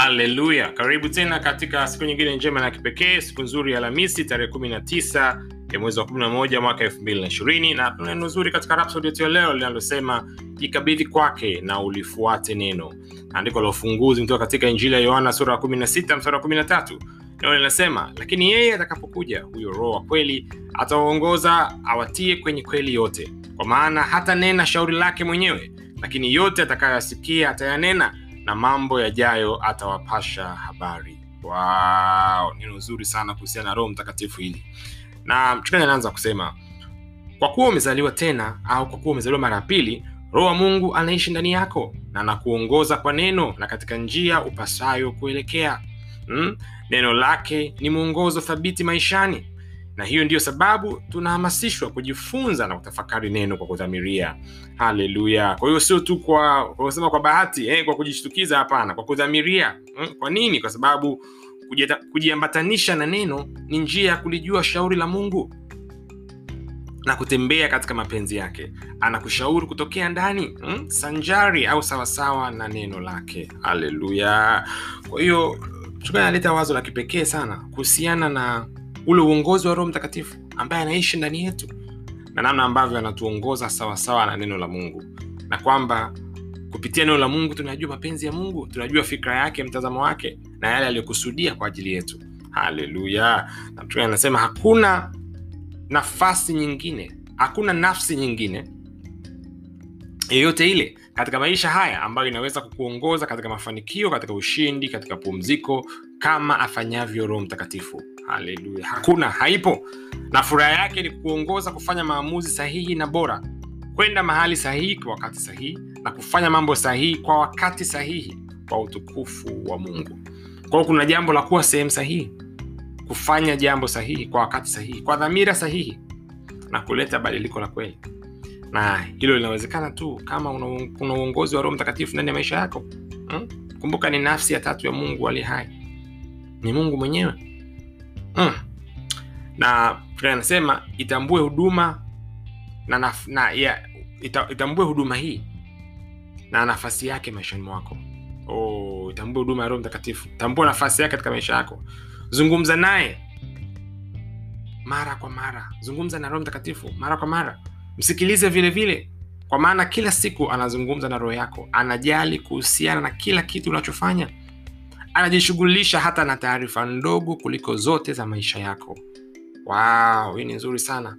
haleluya. Karibu tena katika siku nyingine njema na kipekee siku nzuri ya alhamisi tarehe 19 ya mwezi wa 11 mwaka 2020 na tuna neno zuri katika rapsodi yetu ya leo linalosema jikabidhi kwake na ulifuate neno. Andiko la ufunguzi kutoka katika injili ya yohana sura ya 16 msara wa 13 neno linasema lakini yeye atakapokuja huyo roho wa kweli atawaongoza awatie kwenye kweli yote. Kwa maana hata nena shauri lake mwenyewe lakini yote atakayoyasikia atayanena na mambo yajayo atawapasha habari. Wow, neno zuri sana kuhusiana na roho mtakatifu hili. Na mchungaji anaanza kusema kwa kuwa umezaliwa tena au kwa kuwa umezaliwa mara ya pili roho wa mungu anaishi ndani yako na anakuongoza kwa neno na katika njia upasayo kuelekea. Hmm? neno lake ni mwongozo thabiti maishani na hiyo ndiyo sababu tunahamasishwa kujifunza na kutafakari neno kwa kudhamiria. Haleluya. Kwa hiyo sio tu kwa kusema kwa bahati eh, kwa kujishtukiza hapana. Kwa kudhamiria hmm? kwa nini? Kwa sababu kujiambatanisha na neno ni njia ya kulijua shauri la mungu. Na kutembea katika mapenzi yake. Anakushauri kutokea ndani hmm? sanjari au sawasawa na neno lake. Haleluya. Kwa hiyo chuka analeta wazo la kipekee sana kuhusiana na ule uongozi wa roho mtakatifu ambaye anaishi ndani yetu na namna ambavyo anatuongoza sawasawa na neno la mungu na kwamba kupitia neno la mungu tunajua mapenzi ya mungu tunajua fikra yake mtazamo wake na yale aliyokusudia kwa ajili yetu. Haleluya! Mtume anasema hakuna nafasi nyingine hakuna nafsi nyingine yeyote ile katika maisha haya ambayo inaweza kukuongoza katika mafanikio katika ushindi katika pumziko kama afanyavyo roho mtakatifu haleluya. Hakuna haipo. Na furaha yake ni kuongoza kufanya maamuzi sahihi na bora. Kwenda mahali sahihi kwa wakati sahihi na kufanya mambo sahihi kwa wakati sahihi kwa utukufu wa mungu. Kwao kuna jambo la kuwa sehemu sahihi. Kufanya jambo sahihi kwa wakati sahihi kwa dhamira sahihi na kuleta badiliko la kweli. Na hilo linawezekana tu kama una- kuna uongozi wa roho mtakatifu ndani ya maisha yako. Hmm? kumbuka ni nafsi ya tatu ya mungu ali hai. Ni mungu mwenyewe hmm. na anasema itambue huduma na, na, na ya, ita, itambue huduma hii na nafasi yake maishani mwako. Oh, itambue huduma ya roho mtakatifu. Tambua nafasi yake katika maisha yako. Zungumza naye mara kwa mara. Zungumza na roho mtakatifu mara kwa mara. Msikilize vile vile kwa maana kila siku anazungumza na roho yako. Anajali kuhusiana na kila kitu unachofanya anajishughulisha hata na taarifa ndogo kuliko zote za maisha yako. Wow, hii ni nzuri sana.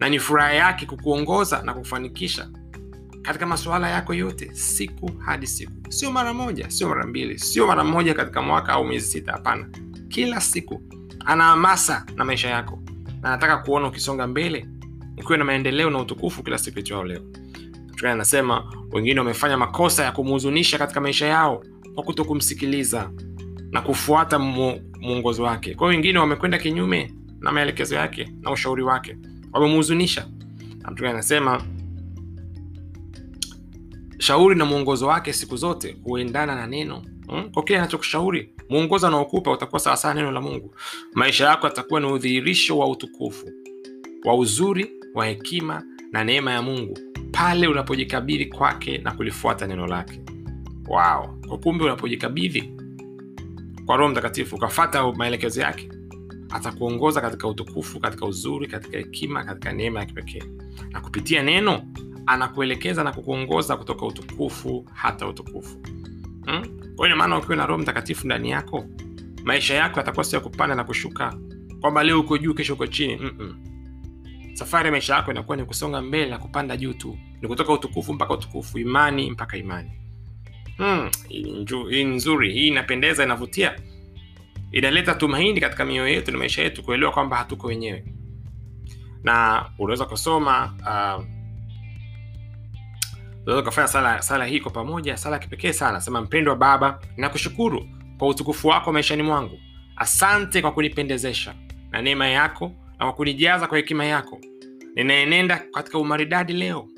Na ni furaha yake kukuongoza na kufanikisha katika masuala yako yote siku hadi siku. Sio mara moja sio mara mbili sio mara moja katika mwaka au miezi sita hapana. Kila siku ana hamasa na maisha yako. Na anataka kuona ukisonga mbele ukiwa na maendeleo na utukufu kila siku itwao leo. Anasema wengine wamefanya makosa ya kumhuzunisha katika maisha yao kwa kuto na kufuata muongozo wake. Kwao wengine wamekwenda kinyume na maelekezo yake na ushauri wake. Wamemhuzunisha mtume anasema shauri na mwongozo wake siku zote huendana na neno. Hmm? kwa kile anachokushauri mwongozo anaokupa utakuwa sawasawa neno la mungu. Maisha yako yatakuwa ni udhihirisho wa utukufu wa uzuri wa hekima na neema ya mungu pale unapojikabili kwake na kulifuata neno lake wow. kumbe unapojikabidhi kwa roho mtakatifu ukafata maelekezo yake atakuongoza katika utukufu katika uzuri katika hekima katika neema ya kipekee na kupitia neno anakuelekeza na kukuongoza kutoka utukufu hata utukufu hmm? kwa hiyo maana ukiwa na roho mtakatifu ndani yako maisha yako yatakuwa sio ya kupanda na kushuka kwamba leo uko juu kesho uko chini Mm-mm. safari ya maisha yako inakuwa ni kusonga mbele na kupanda juu tu ni kutoka utukufu mpaka utukufu imani mpaka imani hmm, hii nzuri hii inapendeza inavutia. Inaleta tumaini katika mioyo yetu na maisha yetu kuelewa kwamba hatuko wenyewe. Na unaweza kusoma uh, unaweza sala, sala hii kwa pamoja sala kipekee sana. Sema mpendwa baba nakushukuru kwa utukufu wako maishani mwangu. Asante kwa kunipendezesha na neema yako na kwa kunijaza kwa hekima yako. Ninaenenda katika umaridadi leo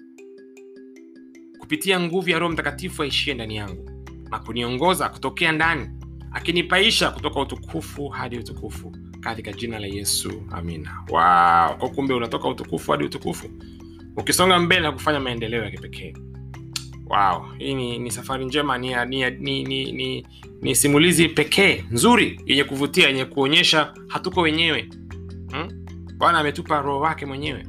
kupitia nguvu ya roho mtakatifu aishie ndani yangu na kuniongoza kutokea ndani akinipaisha kutoka utukufu hadi utukufu katika jina la yesu amina. Wow. kwa kumbe unatoka utukufu hadi utukufu. Ukisonga mbele na kufanya maendeleo ya kipekee. Wow. Hii ni, ni safari njema ni, ni, ni, ni, ni, ni simulizi pekee nzuri yenye kuvutia yenye kuonyesha hatuko wenyewe. Hmm? bwana ametupa roho wake mwenyewe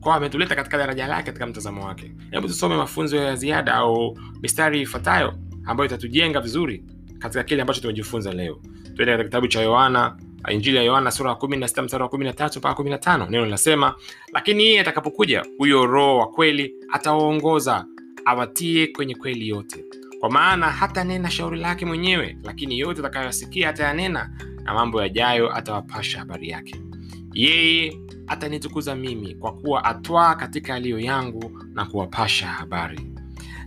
kwa ametuleta katika daraja lake katika mtazamo wake. Hebu tusome mafunzo ya ziada au mistari ifuatayo ambayo itatujenga vizuri katika kile ambacho tumejifunza leo. Tuende katika kitabu cha yohana injili ya yohana sura ya kumi na sita mstari wa kumi na tatu mpaka kumi na tano. Neno linasema lakini yeye atakapokuja huyo roho wa kweli atawaongoza awatie kwenye kweli yote. Kwa maana hata nena shauri lake mwenyewe lakini yote atakayoyasikia atayanena na mambo yajayo atawapasha habari yake. Yeye atanitukuza mimi kwa kuwa atwaa katika aliyo yangu na kuwapasha habari.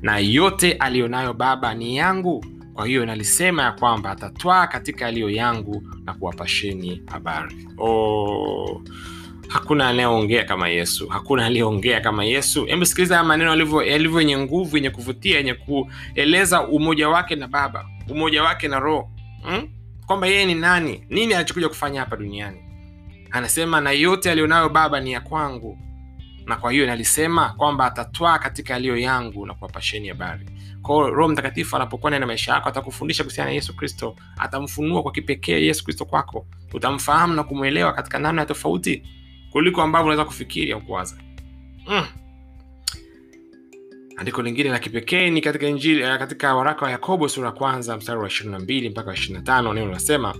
Na yote aliyonayo baba ni yangu. Kwa hiyo nalisema ya kwamba atatwaa katika aliyo yangu na kuwapasheni habari. Oh, hakuna anayeongea kama yesu. Hakuna aliyeongea kama yesu. Hebu sikiliza haya maneno yalivyo yenye nguvu yenye kuvutia yenye kueleza umoja wake na baba umoja wake na roho. Hmm? kwamba yeye ni nani? Nini alichokuja kufanya hapa duniani anasema na yote aliyonayo baba ni ya kwangu. Na kwa hiyo nalisema kwamba atatwaa katika yaliyo yangu na kuwapasheni habari. Roho mtakatifu anapokuwa ndani maisha yako atakufundisha kuhusiana na yesu kristo. Atamfunua kwa kipekee yesu kristo kwako. Utamfahamu na kumwelewa katika namna ya tofauti kuliko ambavyo unaweza kufikiri au kuwaza. Mm. andiko lingine la kipekee ni katika injili katika waraka wa yakobo sura ya kwanza mstari wa 22 mpaka wa 25 neno linasema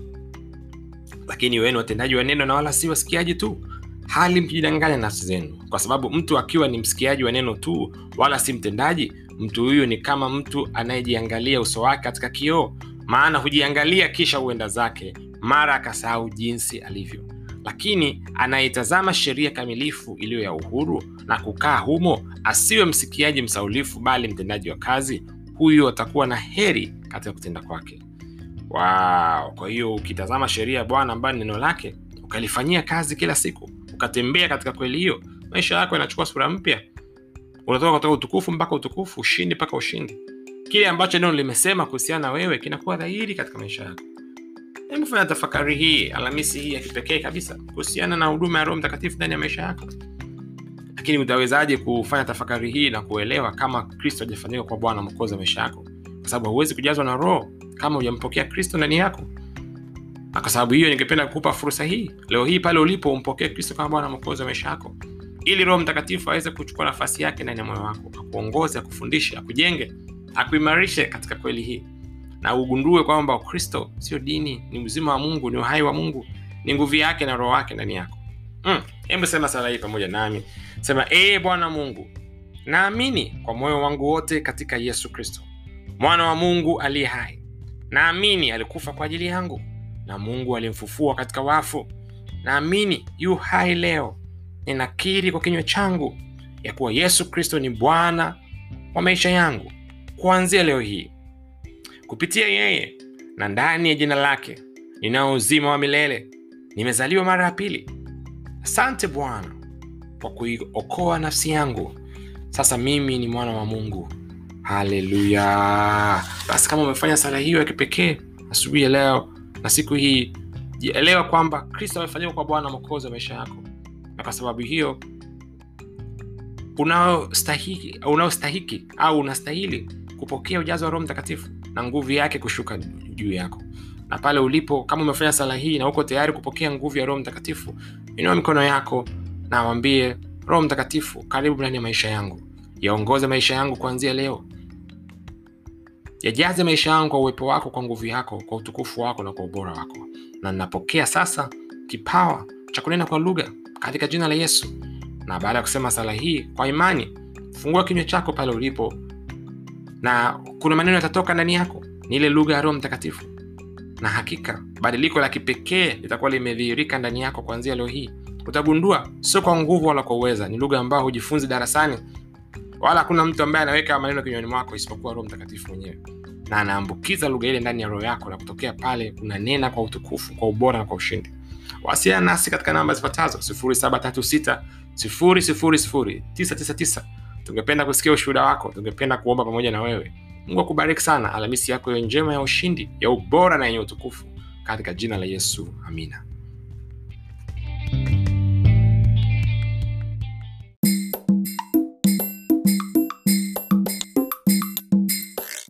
lakini wenu watendaji wa neno na wala si wasikiaji tu. Hali mkijidanganya nafsi zenu. Kwa sababu mtu akiwa ni msikiaji wa neno tu wala si mtendaji mtu huyu ni kama mtu anayejiangalia uso wake katika kioo. Maana hujiangalia kisha huenda zake mara akasahau jinsi alivyo. Lakini anayetazama sheria kamilifu iliyo ya uhuru na kukaa humo asiwe msikiaji msaulifu bali mtendaji wa kazi huyu atakuwa na heri katika kutenda kwake wow. kwa hiyo ukitazama sheria ya bwana ambayo neno lake ukalifanyia kazi kila siku ukatembea katika kweli hiyo maisha yako yanachukua sura mpya. Unatoka kutoka utukufu mpaka utukufu ushindi mpaka ushindi. Kile ambacho neno limesema kuhusiana na wewe kinakuwa dhahiri katika maisha yako. Hebu fanya tafakari hii alhamisi hii ya kipekee kabisa kuhusiana na huduma ya roho mtakatifu ndani ya maisha yako. Lakini utawezaje kufanya tafakari hii na kuelewa kama kristo hajafanyika kwa bwana mkozi wa maisha yako? Kwa sababu hauwezi kujazwa na roho kama hujampokea kristo ndani yako. Na kwa sababu hiyo ningependa kukupa fursa hii leo hii pale ulipo umpokee kristo kama bwana mwokozi wa maisha yako ili roho mtakatifu aweze kuchukua nafasi yake ndani ya moyo wako akuongoze akufundishe akujenge akuimarishe katika kweli hii. Na ugundue kwamba ukristo sio dini ni uzima wa mungu ni uhai wa mungu ni nguvu yake na roho wake ndani yako. Hebu mm. sema sala hii pamoja nami. Sema ee bwana mungu naamini kwa moyo wangu wote katika yesu kristo mwana wa mungu aliye hai naamini alikufa kwa ajili yangu na mungu alimfufua katika wafu. Naamini yu hai leo. Ninakiri kwa kinywa changu ya kuwa yesu kristo ni bwana wa maisha yangu kuanzia leo hii. Kupitia yeye na ndani ya jina lake ninao uzima wa milele. Nimezaliwa mara ya pili. Asante bwana kwa kuiokoa nafsi yangu. Sasa mimi ni mwana wa mungu haleluya basi kama umefanya sala hiyo ya kipekee asubuhi ya leo na siku hii jielewa kwamba kristo amefanyika kwa bwana mwokozi wa maisha yako. Na kwa sababu hiyo unaostahiki unaostahiki au unastahili kupokea ujazo wa roho mtakatifu na nguvu yake kushuka juu yako. Na pale ulipo kama umefanya sala hii na uko tayari kupokea nguvu ya roho mtakatifu inua mikono yako na wambie roho mtakatifu karibu ndani ya maisha yangu. Yaongoze maisha yangu kuanzia leo yajaze maisha yangu kwa uwepo wako kwa nguvu yako kwa utukufu wako na kwa ubora wako. Na ninapokea sasa kipawa cha kunena kwa lugha katika jina la yesu. Na baada ya kusema sala hii kwa imani fungua kinywa chako pale ulipo na kuna maneno yatatoka ndani yako. Ni ile lugha ya roho mtakatifu. Na hakika badiliko la kipekee litakuwa limedhihirika ndani yako kuanzia leo hii. Utagundua sio kwa nguvu wala kwa uweza ni lugha ambayo hujifunzi darasani wala hakuna mtu ambaye anaweka maneno kinywani mwako isipokuwa roho mtakatifu mwenyewe. Na anaambukiza lugha ile ndani ya roho yako na kutokea pale unanena kwa utukufu kwa ubora na kwa ushindi. Wasiliana nasi katika namba zifuatazo 736 999 tungependa kusikia ushuhuda wako tungependa kuomba pamoja na wewe. Mungu akubariki sana alhamisi yako hiyo njema ya ushindi ya ubora na yenye utukufu. Katika jina la yesu amina